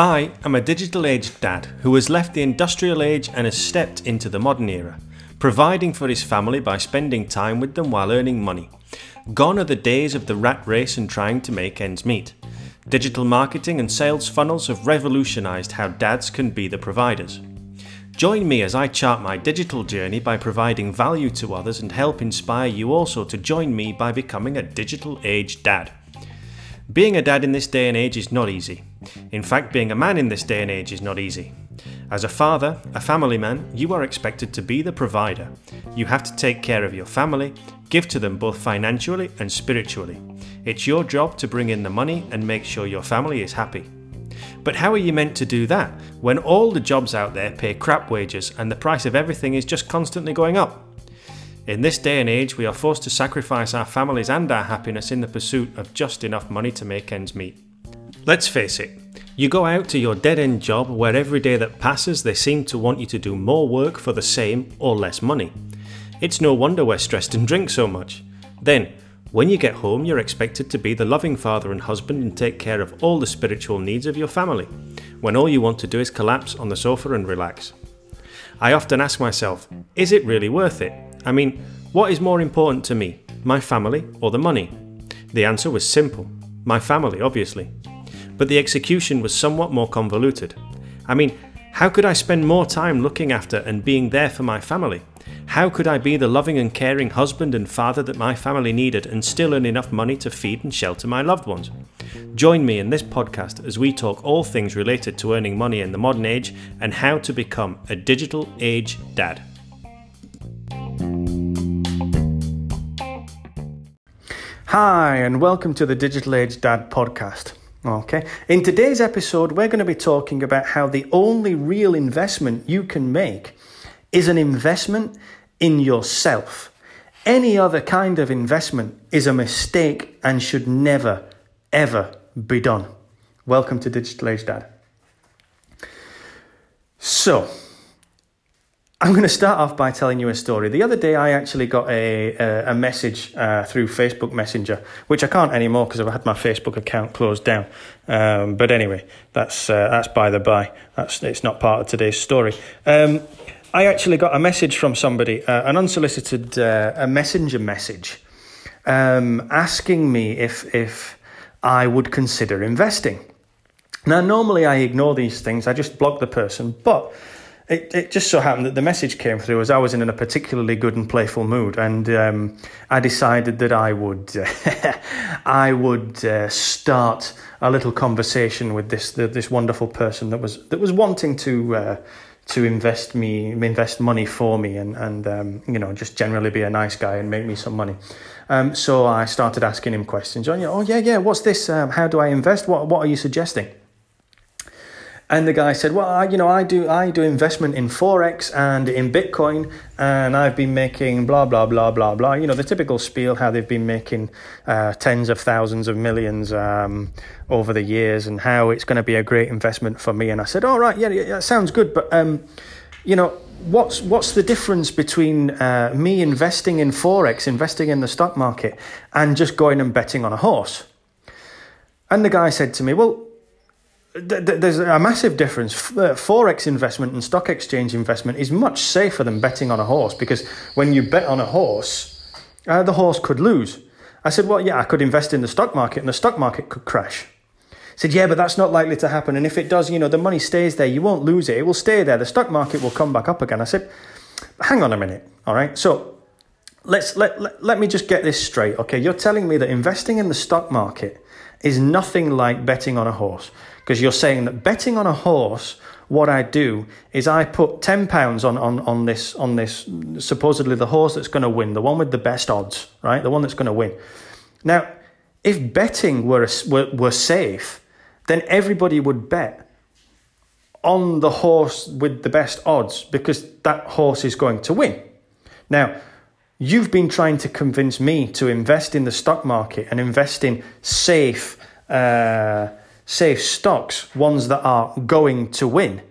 I am a digital age dad who has left the industrial age and has stepped into the modern era, providing for his family by spending time with them while earning money. Gone are the days of the rat race and trying to make ends meet. Digital marketing and sales funnels have revolutionised how dads can be the providers. Join me as I chart my digital journey by providing value to others and help inspire you also to join me by becoming a digital age dad. Being a dad in this day and age is not easy. In fact, being a man in this day and age is not easy. As a father, a family man, you are expected to be the provider. You have to take care of your family, give to them both financially and spiritually. It's your job to bring in the money and make sure your family is happy. But how are you meant to do that when all the jobs out there pay crap wages and the price of everything is just constantly going up? In this day and age, we are forced to sacrifice our families and our happiness in the pursuit of just enough money to make ends meet. Let's face it, you go out to your dead end job where every day that passes they seem to want you to do more work for the same or less money. It's no wonder we're stressed and drink so much. Then, when you get home, you're expected to be the loving father and husband and take care of all the spiritual needs of your family, when all you want to do is collapse on the sofa and relax. I often ask myself, is it really worth it? I mean, what is more important to me, my family or the money? The answer was simple my family, obviously. But the execution was somewhat more convoluted. I mean, how could I spend more time looking after and being there for my family? How could I be the loving and caring husband and father that my family needed and still earn enough money to feed and shelter my loved ones? Join me in this podcast as we talk all things related to earning money in the modern age and how to become a digital age dad. Hi, and welcome to the Digital Age Dad podcast. Okay, in today's episode, we're going to be talking about how the only real investment you can make is an investment in yourself. Any other kind of investment is a mistake and should never, ever be done. Welcome to Digital Age Dad. So, I'm going to start off by telling you a story. The other day, I actually got a a, a message uh, through Facebook Messenger, which I can't anymore because I've had my Facebook account closed down. Um, but anyway, that's uh, that's by the by. That's it's not part of today's story. Um, I actually got a message from somebody, uh, an unsolicited uh, a messenger message, um, asking me if if I would consider investing. Now, normally I ignore these things. I just block the person, but it, it just so happened that the message came through as I was in a particularly good and playful mood, and um, I decided that I would I would uh, start a little conversation with this this wonderful person that was that was wanting to. To invest me invest money for me and and um, you know just generally be a nice guy and make me some money. Um, so I started asking him questions. Oh yeah oh yeah yeah what's this? Um, how do I invest? What what are you suggesting and the guy said, "Well, I, you know, I do I do investment in forex and in Bitcoin, and I've been making blah blah blah blah blah. You know, the typical spiel how they've been making uh, tens of thousands of millions um, over the years, and how it's going to be a great investment for me." And I said, "All right, yeah, yeah, sounds good, but um, you know." What's what's the difference between uh, me investing in forex, investing in the stock market, and just going and betting on a horse? And the guy said to me, "Well, there's a massive difference. Uh, forex investment and stock exchange investment is much safer than betting on a horse because when you bet on a horse, uh, the horse could lose. I said, well, yeah, I could invest in the stock market and the stock market could crash. He said, yeah, but that's not likely to happen. And if it does, you know, the money stays there. You won't lose it. It will stay there. The stock market will come back up again. I said, hang on a minute. All right. So let's let, let, let me just get this straight. Okay. You're telling me that investing in the stock market is nothing like betting on a horse because you're saying that betting on a horse what I do is I put ten pounds on, on, on this on this supposedly the horse that's going to win, the one with the best odds, right? The one that's going to win. Now, if betting were, were were safe, then everybody would bet on the horse with the best odds because that horse is going to win. Now, you've been trying to convince me to invest in the stock market and invest in safe. Uh, safe stocks, ones that are going to win.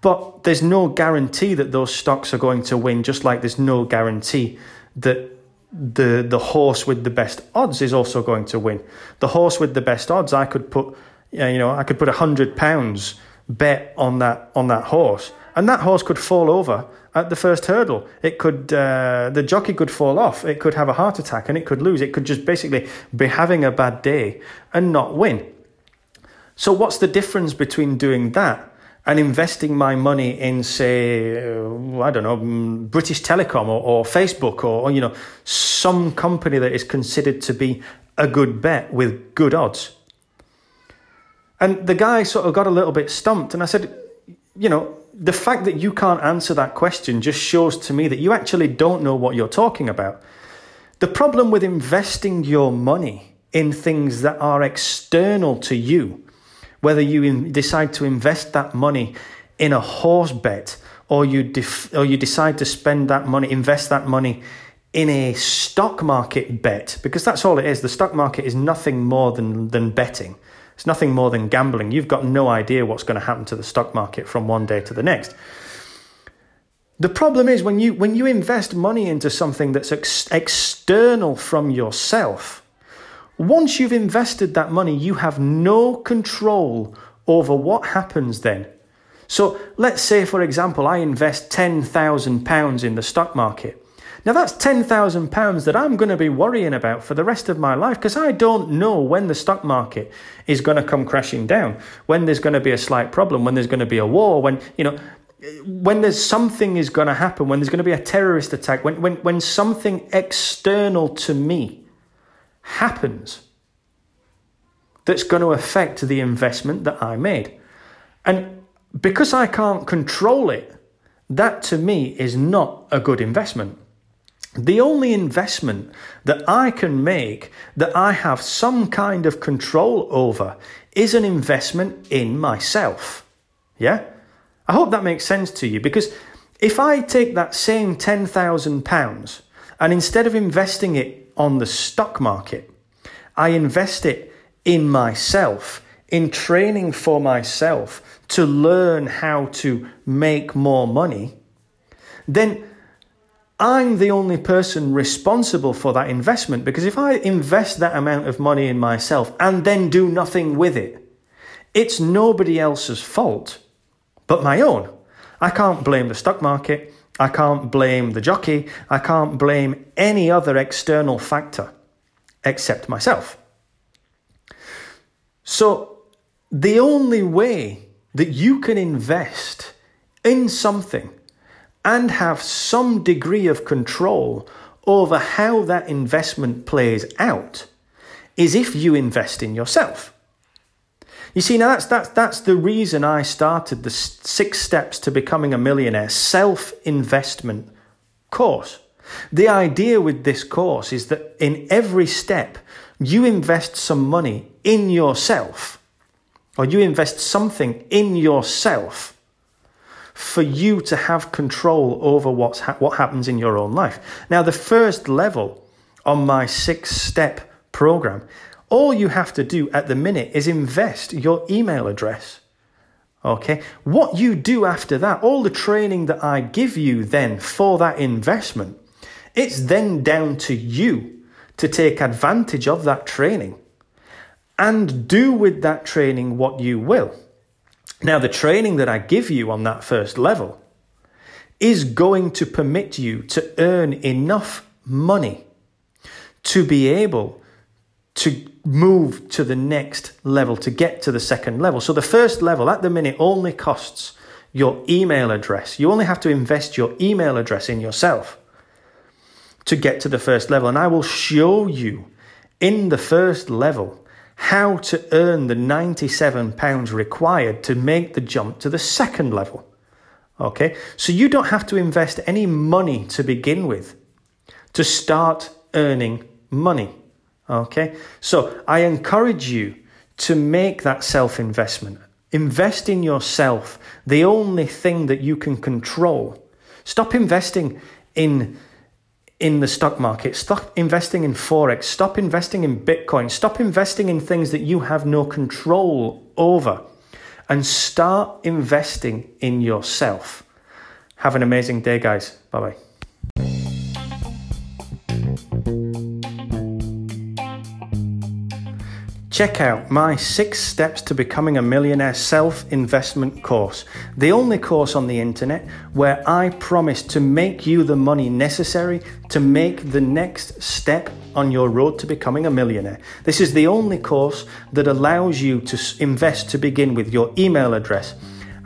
But there's no guarantee that those stocks are going to win, just like there's no guarantee that the the horse with the best odds is also going to win. The horse with the best odds, I could put, you know, I could put a hundred pounds bet on that on that horse, and that horse could fall over at the first hurdle. It could, uh, the jockey could fall off. It could have a heart attack, and it could lose. It could just basically be having a bad day and not win. So, what's the difference between doing that and investing my money in, say, uh, I don't know, mm, British Telecom or, or Facebook or, or, you know, some company that is considered to be a good bet with good odds? And the guy sort of got a little bit stumped, and I said, you know, the fact that you can't answer that question just shows to me that you actually don't know what you're talking about. The problem with investing your money in things that are external to you whether you decide to invest that money in a horse bet or you def- or you decide to spend that money, invest that money in a stock market bet, because that's all it is. The stock market is nothing more than, than betting. It's nothing more than gambling. You've got no idea what's going to happen to the stock market from one day to the next. The problem is when you when you invest money into something that's ex- external from yourself, once you've invested that money, you have no control over what happens then. So let's say, for example, I invest £10,000 in the stock market. Now that's £10,000 that I'm going to be worrying about for the rest of my life because I don't know when the stock market is going to come crashing down, when there's going to be a slight problem, when there's going to be a war, when, you know, when there's something is going to happen, when there's going to be a terrorist attack, when, when, when something external to me happens that's going to affect the investment that I made. And because I can't control it, that to me is not a good investment. The only investment that I can make that I have some kind of control over is an investment in myself. Yeah? I hope that makes sense to you because if I take that same £10,000 and instead of investing it on the stock market. I invest it in myself, in training for myself to learn how to make more money. Then I'm the only person responsible for that investment because if I invest that amount of money in myself and then do nothing with it, it's nobody else's fault but my own. I can't blame the stock market. I can't blame the jockey. I can't blame any other external factor except myself. So, the only way that you can invest in something and have some degree of control over how that investment plays out is if you invest in yourself. You see, now that's, that's, that's the reason I started the six steps to becoming a millionaire self investment course. The idea with this course is that in every step, you invest some money in yourself, or you invest something in yourself for you to have control over what's ha- what happens in your own life. Now, the first level on my six step program, all you have to do at the minute is invest your email address. Okay, what you do after that, all the training that I give you then for that investment, it's then down to you to take advantage of that training and do with that training what you will. Now, the training that I give you on that first level is going to permit you to earn enough money to be able to move to the next level, to get to the second level. So, the first level at the minute only costs your email address. You only have to invest your email address in yourself to get to the first level. And I will show you in the first level how to earn the £97 required to make the jump to the second level. Okay, so you don't have to invest any money to begin with to start earning money. Okay, so I encourage you to make that self investment. Invest in yourself, the only thing that you can control. Stop investing in in the stock market. Stop investing in Forex. Stop investing in Bitcoin. Stop investing in things that you have no control over. And start investing in yourself. Have an amazing day, guys. Bye bye. Check out my six steps to becoming a millionaire self investment course, the only course on the internet where I promise to make you the money necessary to make the next step on your road to becoming a millionaire. This is the only course that allows you to invest to begin with your email address.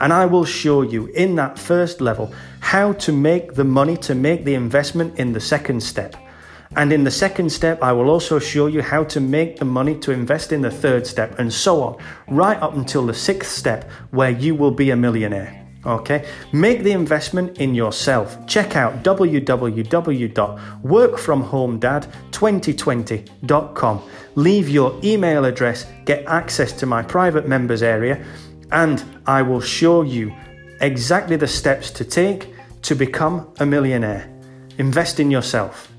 And I will show you in that first level how to make the money to make the investment in the second step. And in the second step, I will also show you how to make the money to invest in the third step, and so on, right up until the sixth step, where you will be a millionaire. Okay, make the investment in yourself. Check out www.workfromhomedad2020.com. Leave your email address, get access to my private members area, and I will show you exactly the steps to take to become a millionaire. Invest in yourself.